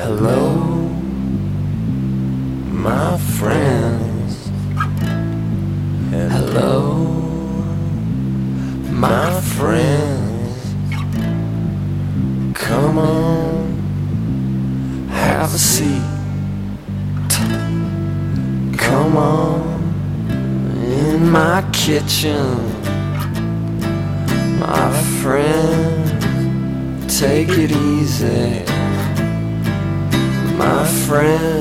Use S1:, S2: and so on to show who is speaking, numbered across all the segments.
S1: Hello, my friends. Hello, my friends. Come on, have a seat. Come on, in my kitchen. My friend, take it easy. Friend,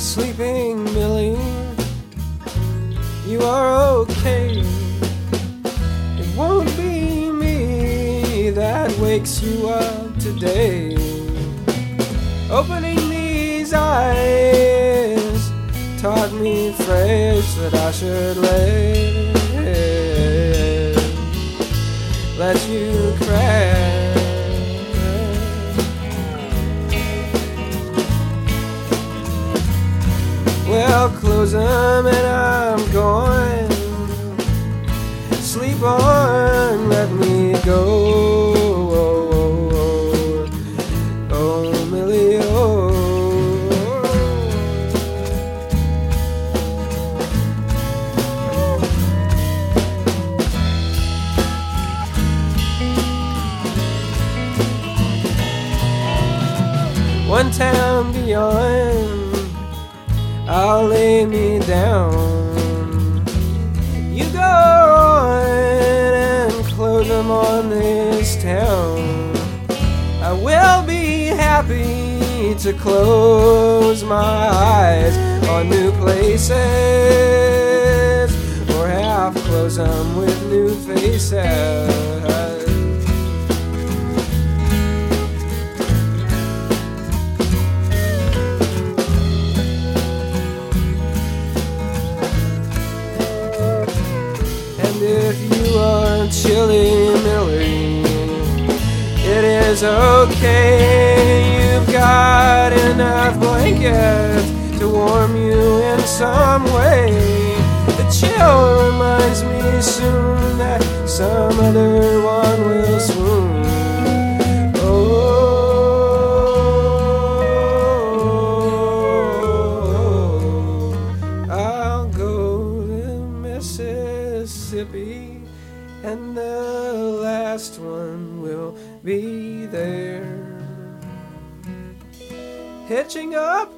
S2: sleeping, Millie, you are okay. It won't be me that wakes you up today. Opening these eyes taught me phrase that I should let let you crash. Well, close them and I'm going. Sleep on, let me go. One town beyond, I'll lay me down. You go on and close them on this town. I will be happy to close my eyes on new places or half close them with new faces. Is okay. You've got enough blankets to warm you in some way. The chill reminds me soon that some other one will Hitching up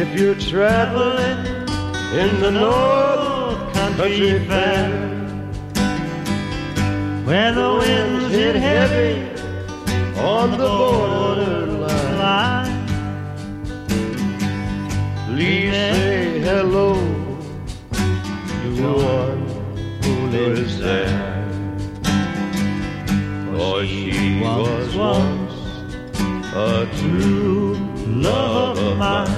S3: If you're traveling in the North Country Fair,
S4: where the winds hit heavy
S3: on the borderline,
S4: line,
S3: please say hello to one who lives there. For she was once a true love of mine.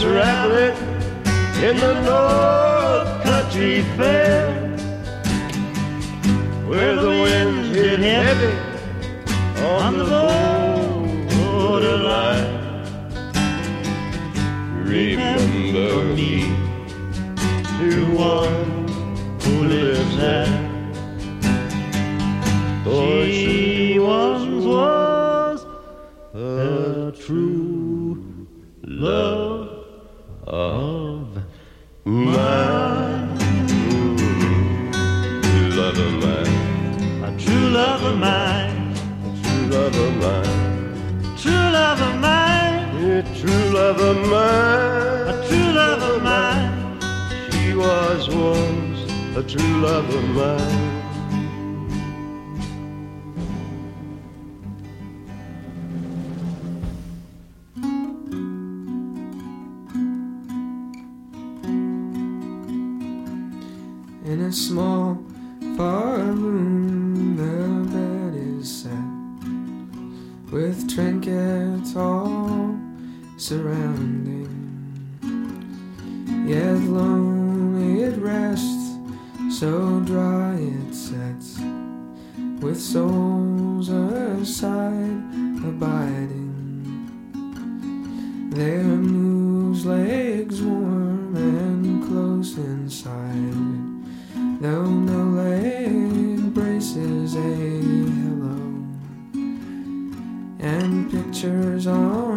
S3: You're traveling in the North Country Fair, where the winds hit heavy on the borderline, remember me to one
S4: love of
S3: mine.
S4: a true love of mine.
S3: She was once a true love of mine.
S2: With souls aside abiding. Their moves legs warm and close inside. Though no leg braces a hello, and pictures on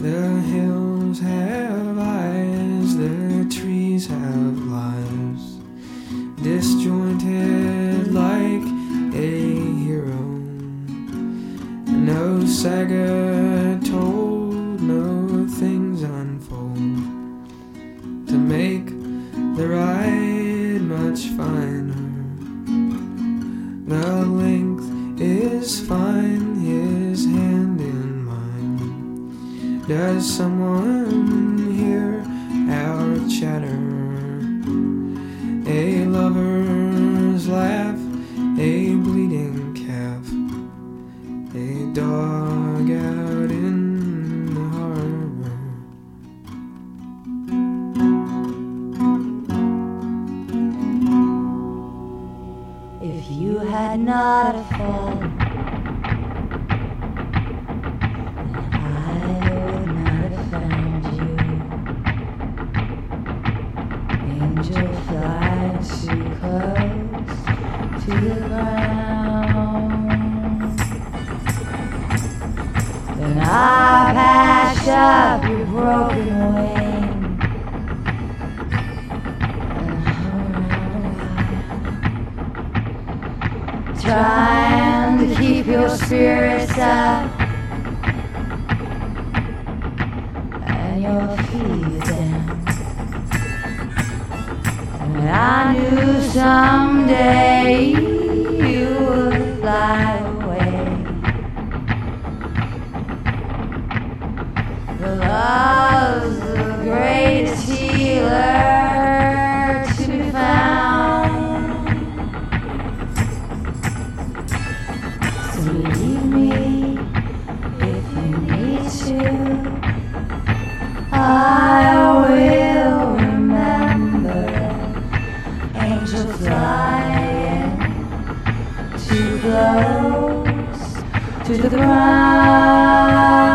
S2: The
S5: hills have eyes, the trees have lives. Disjointed. trying to keep your spirits up and your feet down. And I knew someday you would fly away. The love's the greatest healer. to the ground.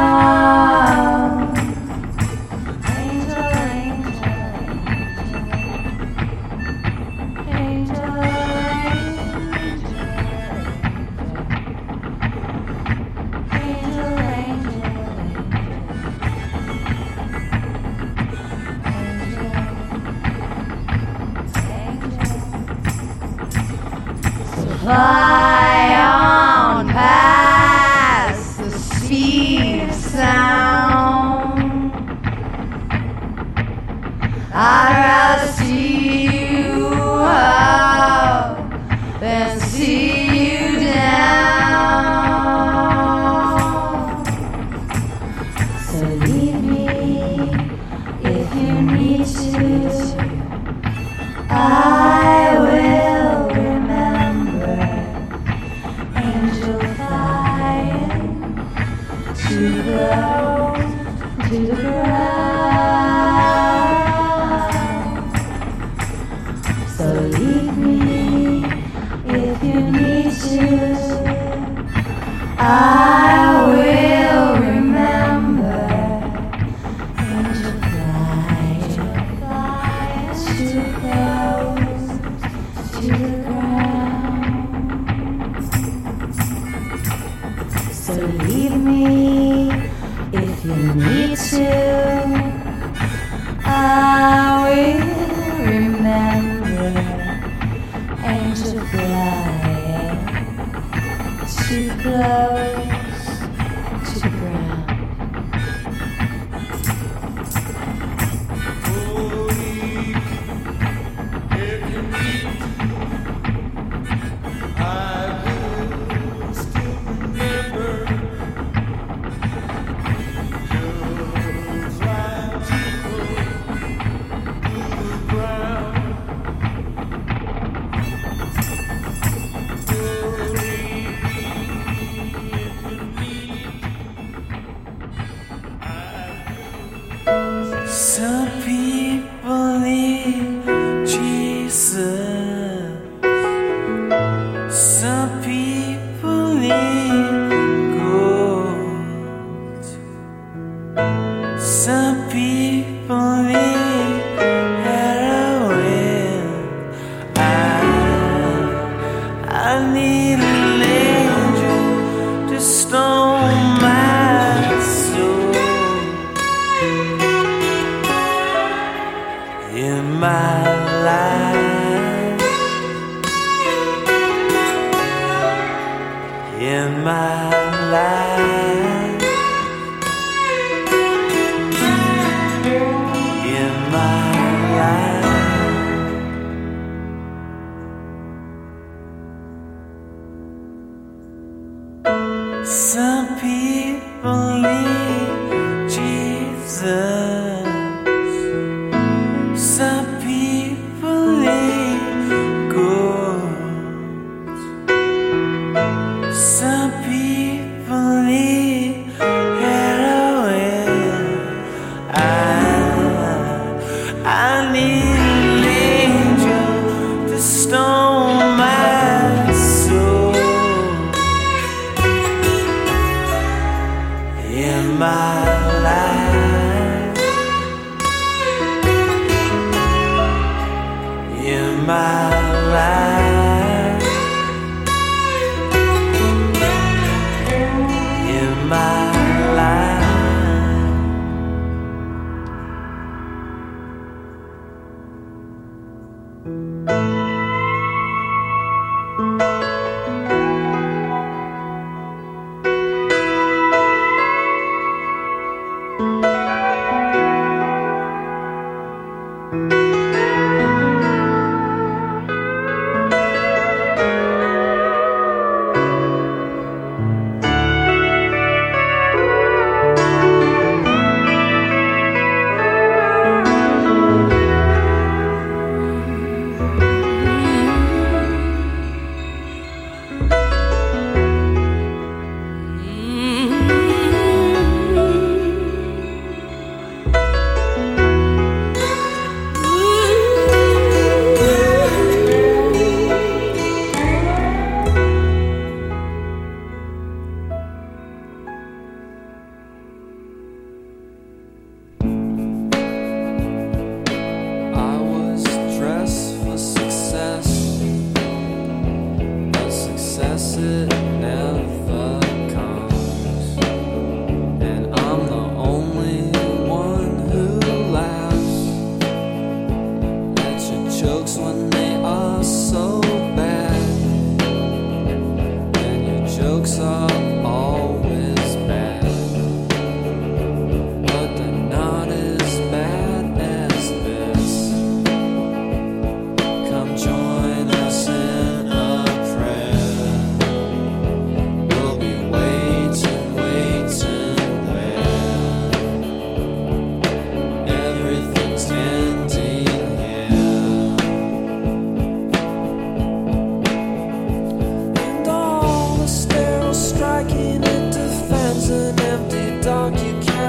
S1: Some people need Jesus.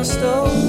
S6: You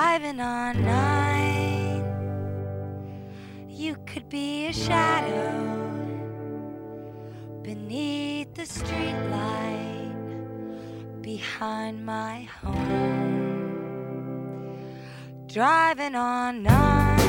S7: Driving on nine, you could be a shadow beneath the streetlight behind my home. Driving on nine,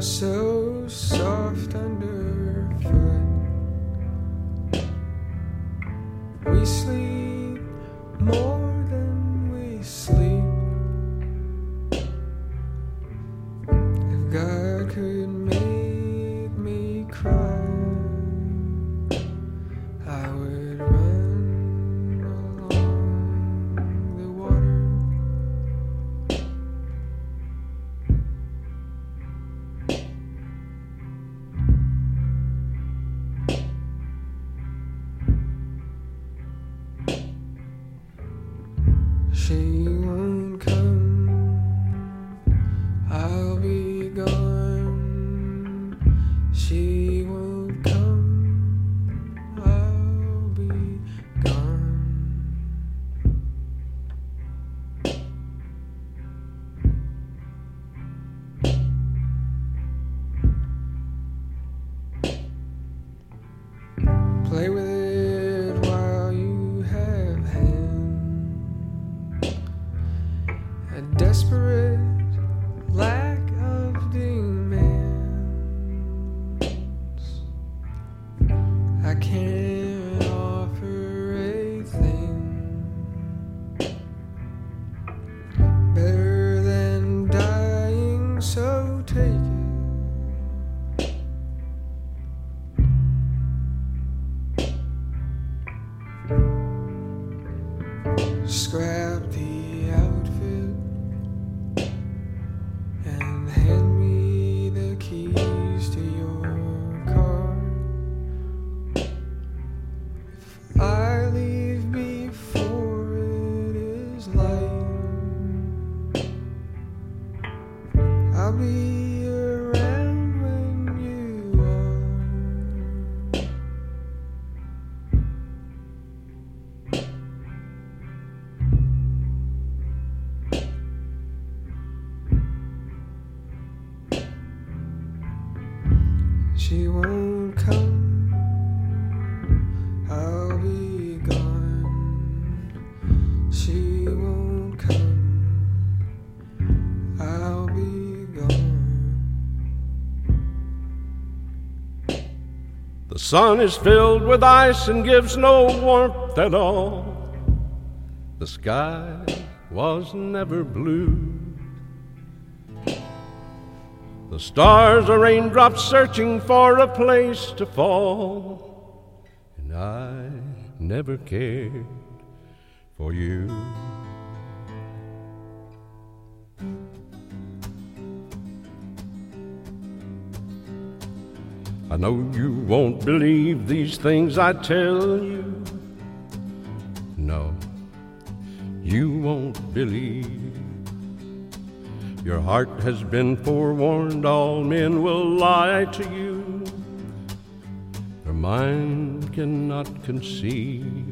S2: so soft underfoot. She won't come. I'll be gone. She won't come. I'll be gone. The
S8: sun is filled with ice and gives no warmth at all. The sky was never blue. The stars are raindrops searching for a place to fall. And I never cared for you. I know you won't believe these things I tell you. No, you won't believe. Your heart has been forewarned, all men will lie to you. Your mind cannot conceive.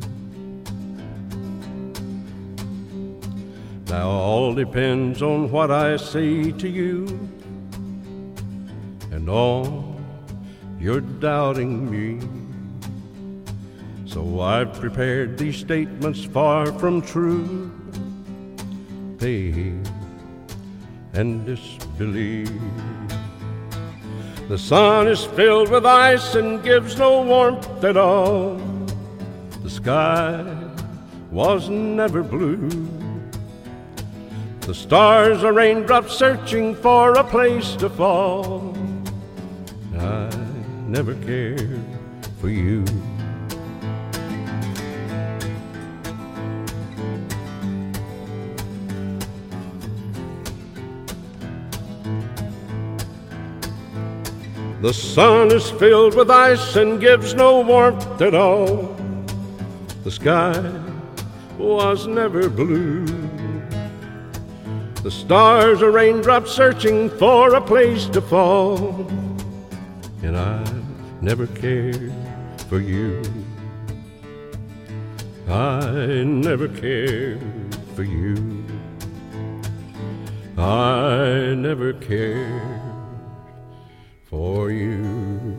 S8: Now all depends on what I say to you and all you're doubting me. So I've prepared these statements far from true. Faith and disbelief. The sun is filled with ice and gives no warmth at all. The sky was never blue. The stars are raindrops searching for a place to fall. I never cared for you. The sun is filled with ice and gives no warmth at all. The sky was never blue. The stars are raindrops searching for a place to fall. And I've never cared for you. I never cared for you. I never cared for you.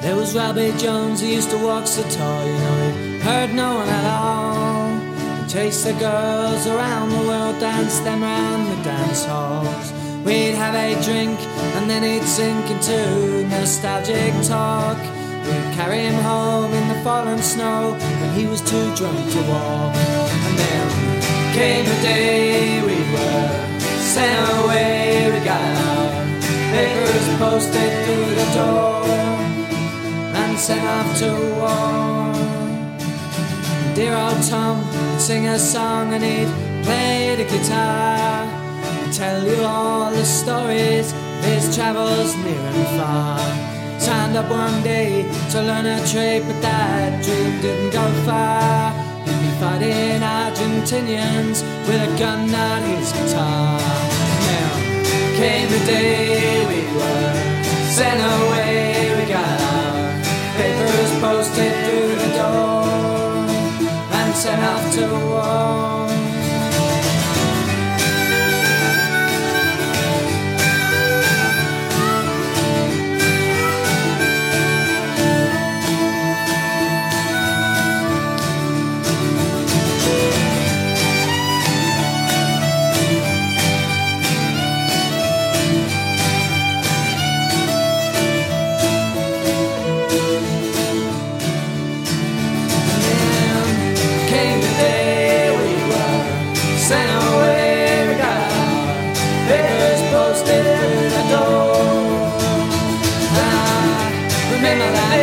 S9: There was Robbie Jones, he used to walk so tall, you know, he heard no one at all. He chased the girls around the world, danced them round the dance halls. We'd have a drink, and then he'd sink into nostalgic talk. We'd carry him home in the falling snow when he was too drunk to walk. And then came the day we were sent away, we got our papers posted through the door and sent off to war. Dear old Tom would sing a song and he'd play the guitar and tell you all the stories his travels near and far. Signed up one day to learn a trade, but that dream didn't go far. He'd be fighting Argentinians with a gun, not his guitar. Now came the day we were sent away, we got our papers posted through the door and sent off to war.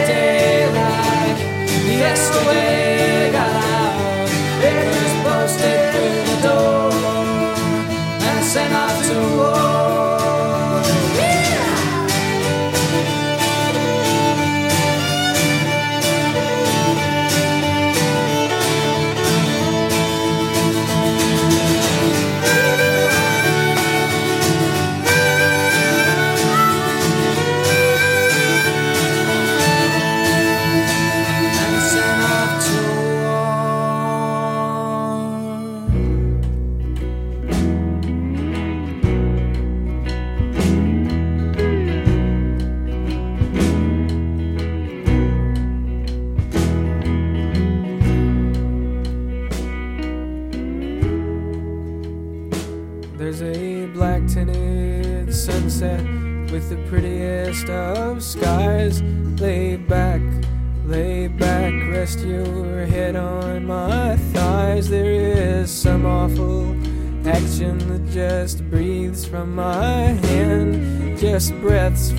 S9: Day like yesterday. Our papers posted through the door and sent off to war.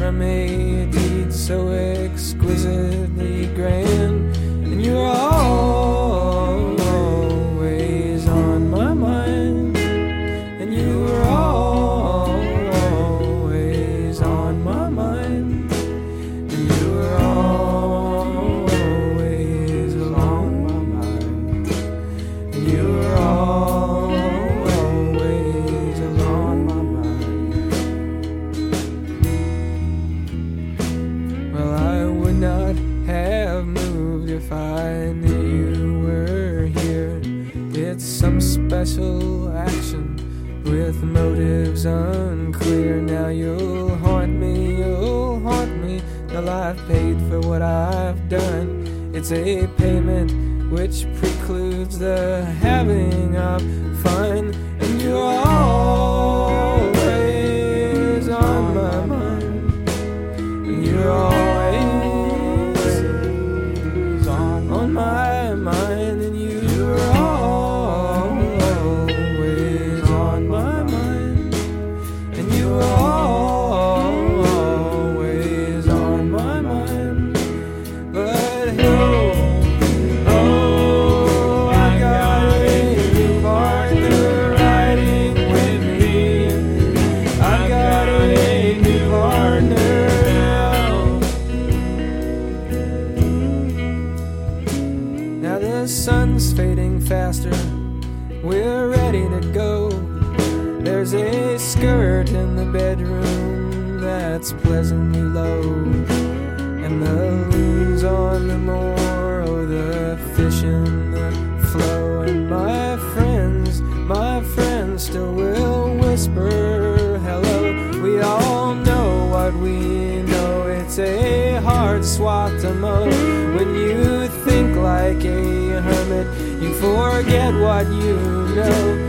S2: From a deed so faster. We're ready to go. There's a skirt in the bedroom
S10: that's pleasantly low. Forget what you know.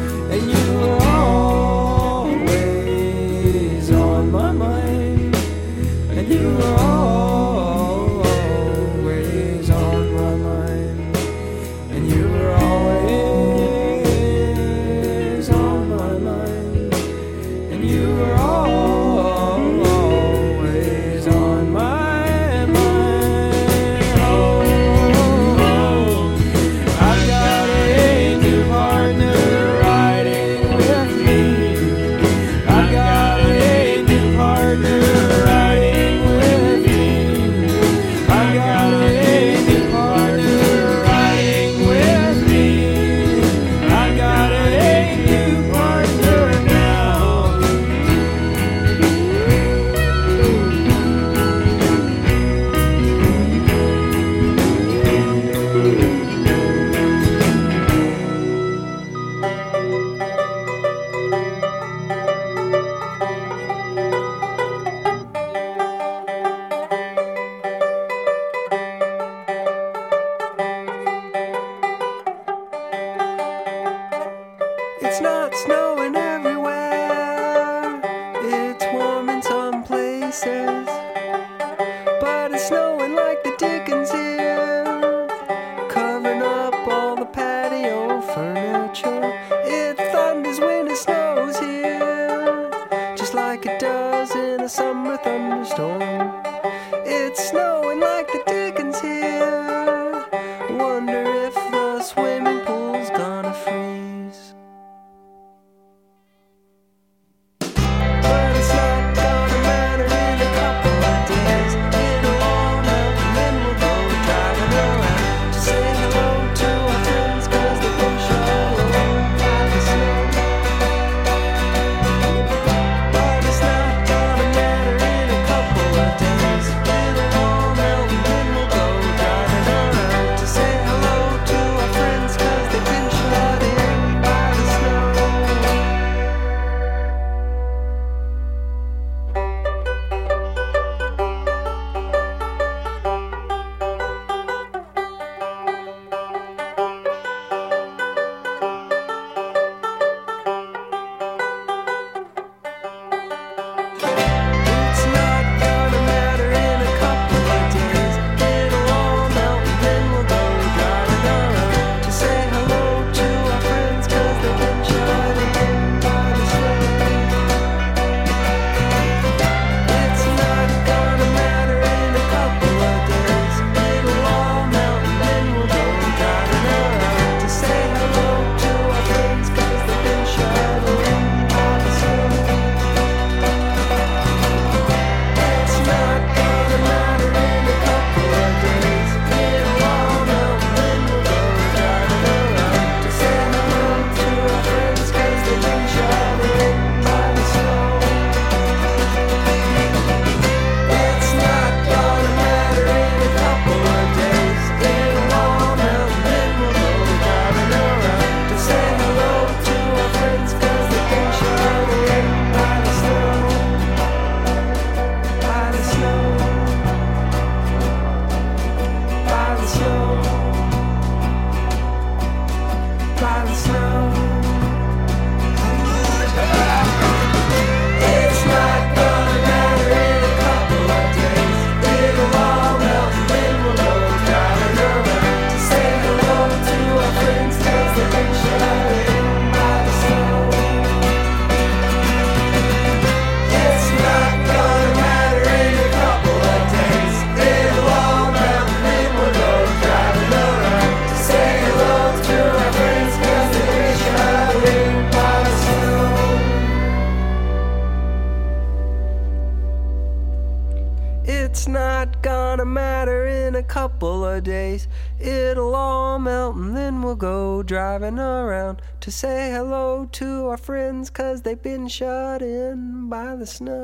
S10: Say hello